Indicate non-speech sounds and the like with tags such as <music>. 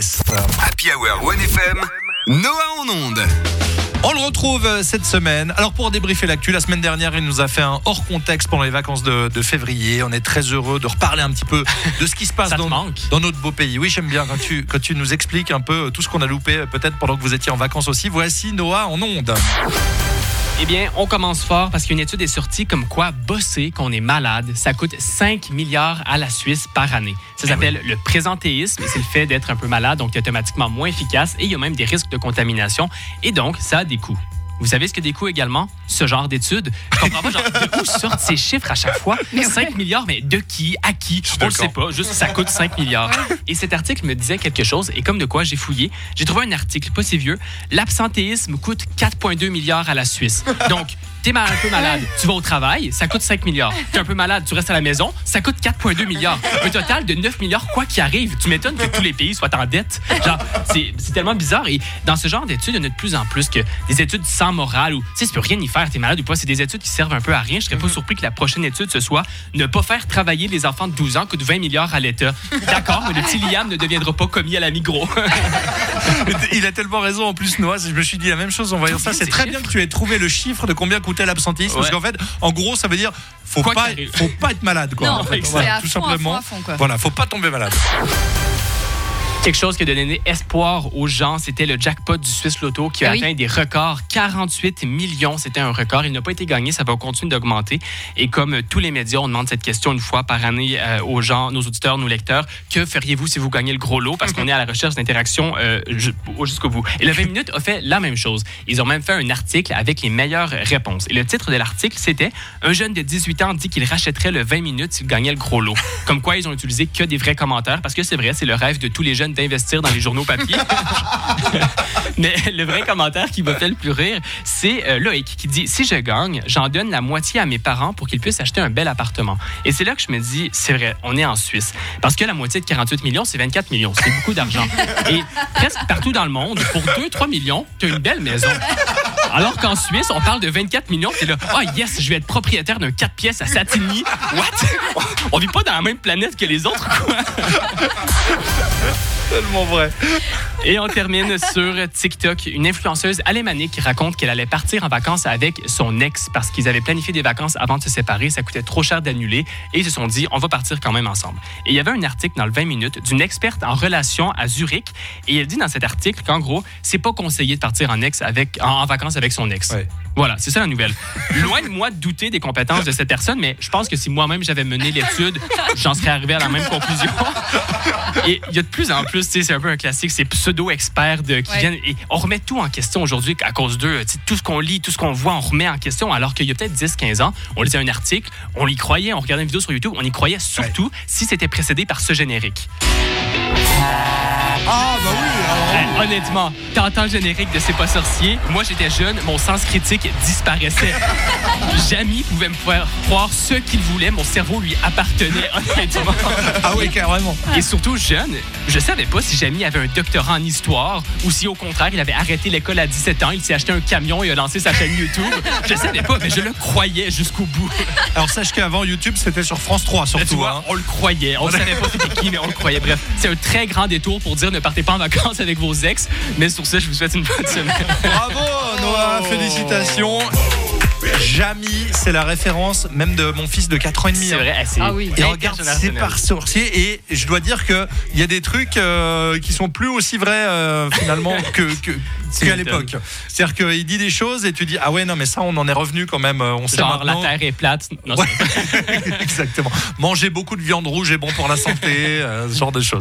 Happy Hour 1FM, Noah en onde. On le retrouve euh, cette semaine. Alors pour débriefer l'actu, la semaine dernière, il nous a fait un hors contexte pendant les vacances de, de février. On est très heureux de reparler un petit peu de ce qui se passe dans notre beau pays. Oui, j'aime bien quand tu, quand tu nous expliques un peu tout ce qu'on a loupé, euh, peut-être pendant que vous étiez en vacances aussi. Voici Noah en onde. Eh bien, on commence fort parce qu'une étude est sortie comme quoi bosser, qu'on est malade, ça coûte 5 milliards à la Suisse par année. Ça s'appelle le présentéisme. C'est le fait d'être un peu malade, donc automatiquement moins efficace. Et il y a même des risques de contamination. Et donc, ça a des coûts. Vous savez ce que des coûts également? Ce genre d'études. Je comprends pas, genre, de où <laughs> sortent ces chiffres à chaque fois? 5 milliards, mais de qui? À qui? On le sait pas, juste ça coûte 5 milliards. Et cet article me disait quelque chose, et comme de quoi j'ai fouillé, j'ai trouvé un article pas si vieux. L'absentéisme coûte 4,2 milliards à la Suisse. Donc, T'es un peu malade, tu vas au travail, ça coûte 5 milliards. T'es un peu malade, tu restes à la maison, ça coûte 4,2 milliards. Un total de 9 milliards, quoi qu'il arrive. Tu m'étonnes que tous les pays soient en dette. Genre, c'est tellement bizarre. Et dans ce genre d'études, il y en a de plus en plus que des études sans morale ou, tu sais, tu peux rien y faire, t'es malade ou pas. C'est des études qui servent un peu à rien. Je serais pas surpris que la prochaine étude, ce soit ne pas faire travailler les enfants de 12 ans coûte 20 milliards à l'État. D'accord, mais le petit Liam ne deviendra pas commis à la Migros. <laughs> Il a tellement raison en plus, Noah. Je me suis dit la même chose en voyant ça. C'est ces très chiffres. bien que tu aies trouvé le chiffre de combien coûtait l'absentéisme. Parce Ouais. qu'en fait, en gros, ça veut dire faut Quoi pas, faut pas être malade. Quoi. Non, En fait, c'est voilà, à tout fond, à simplement. fond, à fond, quoi. Voilà, faut pas tomber malade. Quelque chose qui a donné espoir aux gens, c'était le jackpot du Swiss Lotto qui a Ah oui. atteint des records. 48 millions, c'était un record. Il n'a pas été gagné, ça va continuer d'augmenter. Et comme tous les médias, on demande cette question une fois par année euh, aux gens, nos auditeurs, nos lecteurs. Que feriez-vous si vous gagnez le gros lot? Parce <laughs> qu'on est à la recherche d'interaction euh, ju- jusqu'au bout. Et le 20 minutes a fait la même chose. Ils ont même fait un article avec les meilleures réponses. Et le titre de l'article, c'était Un jeune de 18 ans dit qu'il rachèterait le 20 minutes s'il gagnait le gros lot. Comme quoi, ils ont utilisé que des vrais commentaires parce que c'est vrai, c'est le rêve de tous les jeunes d'investir dans les journaux papier. <laughs> Mais le vrai commentaire qui m'a fait le plus rire, c'est euh, Loïc qui dit Si je gagne, j'en donne la moitié à mes parents pour qu'ils puissent acheter un bel appartement. Et c'est là que je me dis C'est vrai, on est en Suisse. Parce que la moitié de 48 millions, c'est 24 millions. C'est beaucoup d'argent. Et presque partout dans le monde, pour 2-3 millions, tu as une belle maison. Alors qu'en Suisse, on parle de 24 millions. T'es là, oh yes, je vais être propriétaire d'un 4 pièces à Satigny. What? On vit pas dans la même planète que les autres, quoi. Tellement vrai. Et on termine sur TikTok. Une influenceuse alémanique raconte qu'elle allait partir en vacances avec son ex parce qu'ils avaient planifié des vacances avant de se séparer. Ça coûtait trop cher d'annuler et ils se sont dit, on va partir quand même ensemble. Et il y avait un article dans le 20 minutes d'une experte en relations à Zurich et elle dit dans cet article qu'en gros, c'est pas conseillé de partir en, ex avec, en, en vacances avec son ex. Ouais. Voilà, c'est ça la nouvelle. <laughs> Loin de moi de douter des compétences de cette personne, mais je pense que si moi-même j'avais mené l'étude, j'en serais arrivé à la même conclusion. Et il y a de plus en plus, c'est un peu un classique, ces pseudo-experts qui Ouais. viennent. Et on remet tout en question aujourd'hui à cause d'eux. Tout ce qu'on lit, tout ce qu'on voit, on remet en question. Alors qu'il y a peut-être 10-15 ans, on lisait un article, on y croyait, on regardait une vidéo sur YouTube, on y croyait surtout si c'était précédé par ce générique. Ah, bah oui. Eh, honnêtement, t'entends le générique de C'est pas sorcier? Moi, j'étais jeune, mon sens critique disparaissait. <laughs> Jamie pouvait me faire croire ce qu'il voulait, mon cerveau lui appartenait, <laughs> honnêtement. Ah oui, carrément. Et surtout jeune, je savais pas si Jamie avait un doctorat en histoire ou si au contraire il avait arrêté l'école à 17 ans, il s'est acheté un camion et a lancé sa chaîne YouTube. Je savais pas, mais je le croyais jusqu'au bout. Alors sache qu'avant YouTube, c'était sur France 3 Là, tu surtout. vois, hein. on le croyait. On savait pas c'était qui, mais on le croyait. Bref, c'est un très grand détour pour dire ne partez pas en vacances <laughs> avec vos ex. Mais sur ça, je vous souhaite une bonne semaine. Bravo Noah, félicitations. Jamie, c'est la référence même de mon fils de 4 ans et demi. C'est hein. vrai, c'est Ah oui. Et regarde, c'est par sorcier. Et je dois dire qu'il y a des trucs euh, qui sont plus aussi vrais euh, finalement <laughs> que, que- Tu qu'à l'époque. C'est-à-dire qu'il dit des choses et tu dis Ah ouais, non, mais ça, on en est revenu quand même. euh, On sait Genre, la. Terre est plate. Non, Ouais. <laughs> Exactement. Manger beaucoup de viande rouge est bon pour la santé, euh, ce genre de choses.